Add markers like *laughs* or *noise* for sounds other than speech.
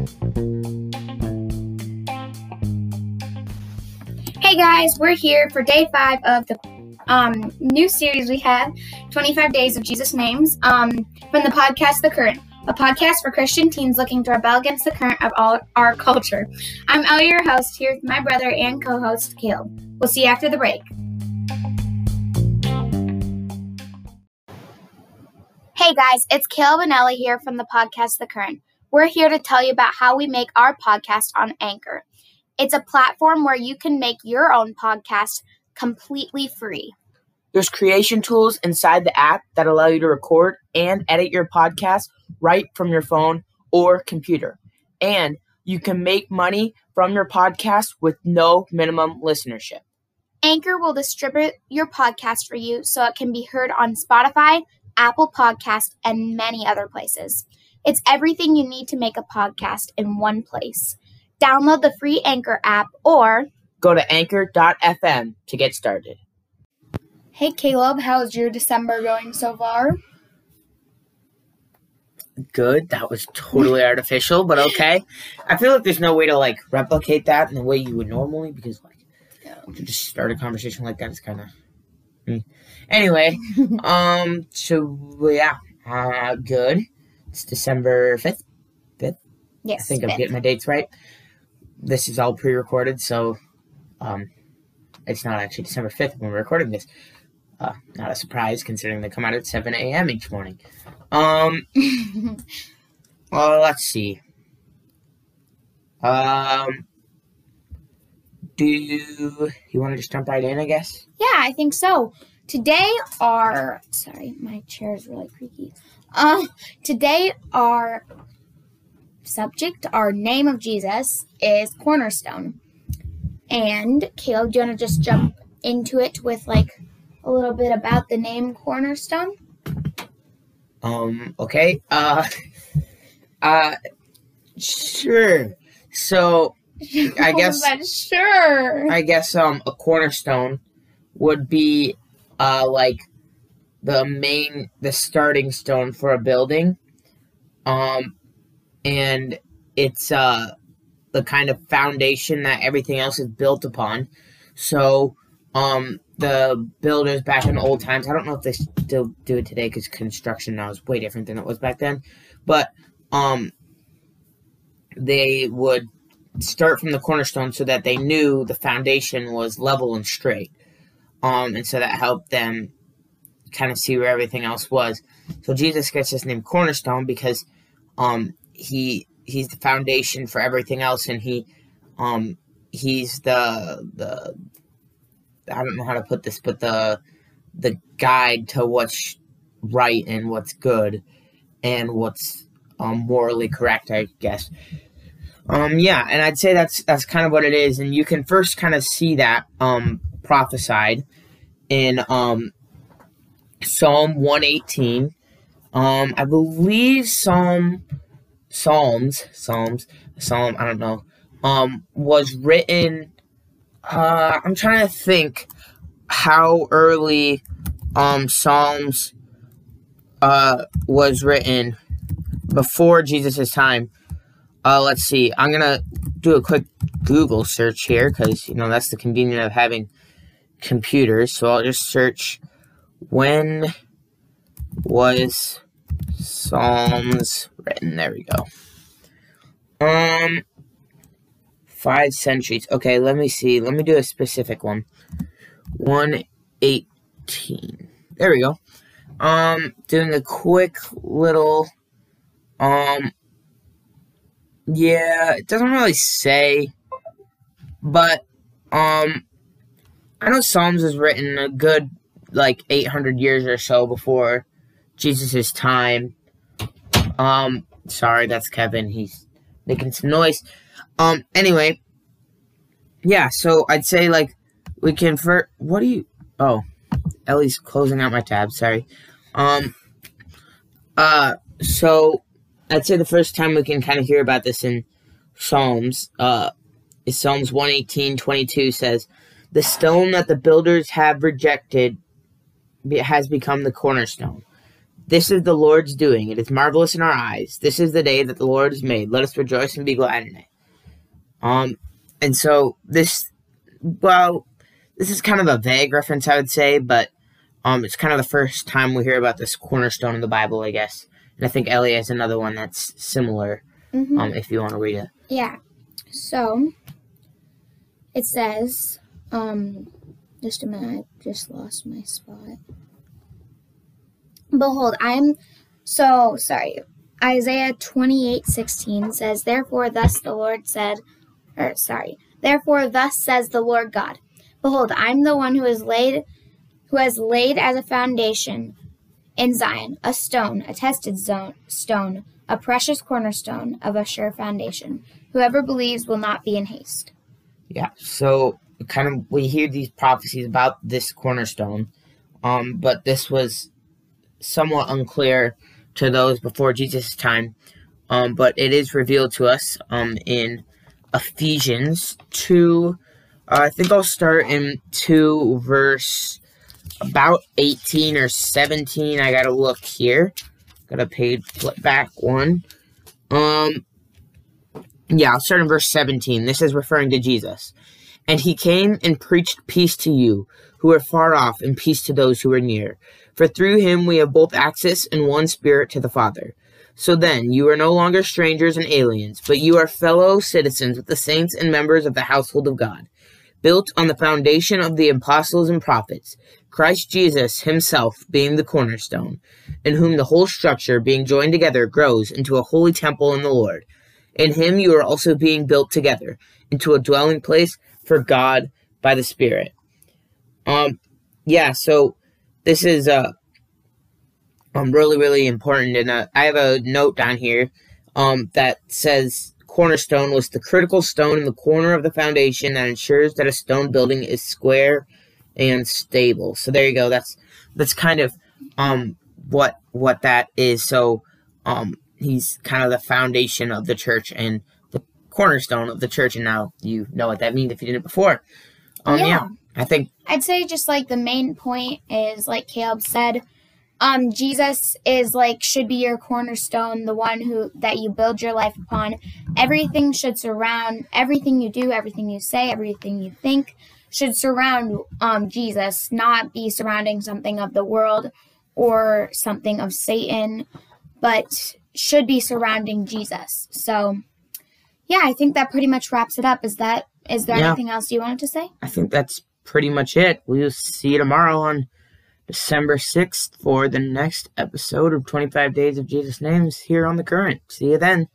Hey guys, we're here for day five of the um, new series we have 25 Days of Jesus Names um, from the podcast The Current, a podcast for Christian teens looking to rebel against the current of all our culture. I'm Ellie, your host, here with my brother and co host, Caleb. We'll see you after the break. Hey guys, it's Caleb and Ellie here from the podcast The Current. We're here to tell you about how we make our podcast on Anchor. It's a platform where you can make your own podcast completely free. There's creation tools inside the app that allow you to record and edit your podcast right from your phone or computer. And you can make money from your podcast with no minimum listenership. Anchor will distribute your podcast for you so it can be heard on Spotify, Apple Podcast, and many other places. It's everything you need to make a podcast in one place. Download the free Anchor app or Go to anchor.fm to get started. Hey Caleb, how's your December going so far? Good. That was totally artificial, but okay. I feel like there's no way to like replicate that in the way you would normally because like to just start a conversation like that is kind of anyway. *laughs* um. So yeah. Uh. Good. It's December fifth. Fifth. Yes. I think I'm getting my dates right. This is all pre-recorded, so um, it's not actually December fifth when we're recording this. Uh, not a surprise considering they come out at seven a.m. each morning. Um. *laughs* well, let's see. Um. Do you want to just jump right in? I guess. Yeah, I think so. Today our sorry, my chair is really creaky. Um, today our subject, our name of Jesus is Cornerstone. And Caleb, do you want to just jump into it with like a little bit about the name Cornerstone? Um. Okay. Uh. Uh. Sure. So I *laughs* guess- sure. I guess um a cornerstone would be uh like the main the starting stone for a building. Um and it's uh the kind of foundation that everything else is built upon. So um the builders back in old times, I don't know if they still do it today cuz construction now is way different than it was back then, but um they would start from the cornerstone so that they knew the foundation was level and straight. Um, and so that helped them kind of see where everything else was. So Jesus gets his name Cornerstone because um, he he's the foundation for everything else, and he um, he's the the I don't know how to put this, but the the guide to what's right and what's good and what's um, morally correct, I guess. Um, yeah, and I'd say that's that's kind of what it is, and you can first kind of see that um, prophesied in um, Psalm one eighteen. Um, I believe Psalm Psalms Psalms Psalm I don't know um, was written. Uh, I'm trying to think how early um, Psalms uh, was written before Jesus' time. Uh, let's see. I'm gonna do a quick Google search here because you know that's the convenience of having computers. So I'll just search when was Psalms written. There we go. Um, five centuries. Okay, let me see. Let me do a specific one. One eighteen. There we go. Um, doing a quick little um yeah, it doesn't really say, but um, I know Psalms was written a good like 800 years or so before Jesus' time. Um, sorry, that's Kevin. He's making some noise. Um, anyway, yeah. So I'd say like we can for what do you? Oh, Ellie's closing out my tab. Sorry. Um. Uh. So I'd say the first time we can kind of hear about this in Psalms uh, is Psalms 118, 22 says, The stone that the builders have rejected has become the cornerstone. This is the Lord's doing. It is marvelous in our eyes. This is the day that the Lord has made. Let us rejoice and be glad in it. Um, and so this, well, this is kind of a vague reference, I would say, but um, it's kind of the first time we hear about this cornerstone in the Bible, I guess. And I think Ellie has another one that's similar. Mhm. Um, if you want to read it. Yeah. So it says, um, just a minute, I just lost my spot. Behold, I'm so sorry. Isaiah twenty eight sixteen says, Therefore thus the Lord said or sorry, therefore thus says the Lord God, Behold, I'm the one who has laid who has laid as a foundation in Zion a stone, a tested zone, stone, a precious cornerstone of a sure foundation. Whoever believes will not be in haste. Yeah. So kind of we hear these prophecies about this cornerstone, um, but this was somewhat unclear to those before Jesus' time. Um, but it is revealed to us um, in Ephesians two. Uh, I think I'll start in two verse about eighteen or seventeen. I gotta look here. Got to page back one. Um, yeah, I'll start in verse 17. This is referring to Jesus. And he came and preached peace to you who are far off, and peace to those who are near. For through him we have both access in one spirit to the Father. So then, you are no longer strangers and aliens, but you are fellow citizens with the saints and members of the household of God, built on the foundation of the apostles and prophets, Christ Jesus himself being the cornerstone, in whom the whole structure, being joined together, grows into a holy temple in the Lord. In him you are also being built together into a dwelling place for God by the Spirit. Um, yeah. So this is uh, um, really really important, and uh, I have a note down here, um, that says cornerstone was the critical stone in the corner of the foundation that ensures that a stone building is square and stable. So there you go. That's that's kind of um what what that is. So um he's kind of the foundation of the church and cornerstone of the church and now you know what that means if you didn't before um yeah, Yeah. i think I'd say just like the main point is like Caleb said, um, Jesus is like should be your cornerstone, the one who that you build your life upon. Everything should surround everything you do, everything you say, everything you think should surround um Jesus, not be surrounding something of the world or something of Satan, but should be surrounding Jesus. So yeah, I think that pretty much wraps it up. Is that is there Yeah. anything else you wanted to say? i think that's pretty much it we'll see you tomorrow on december 6th for the next episode of 25 days of jesus names here on the current see you then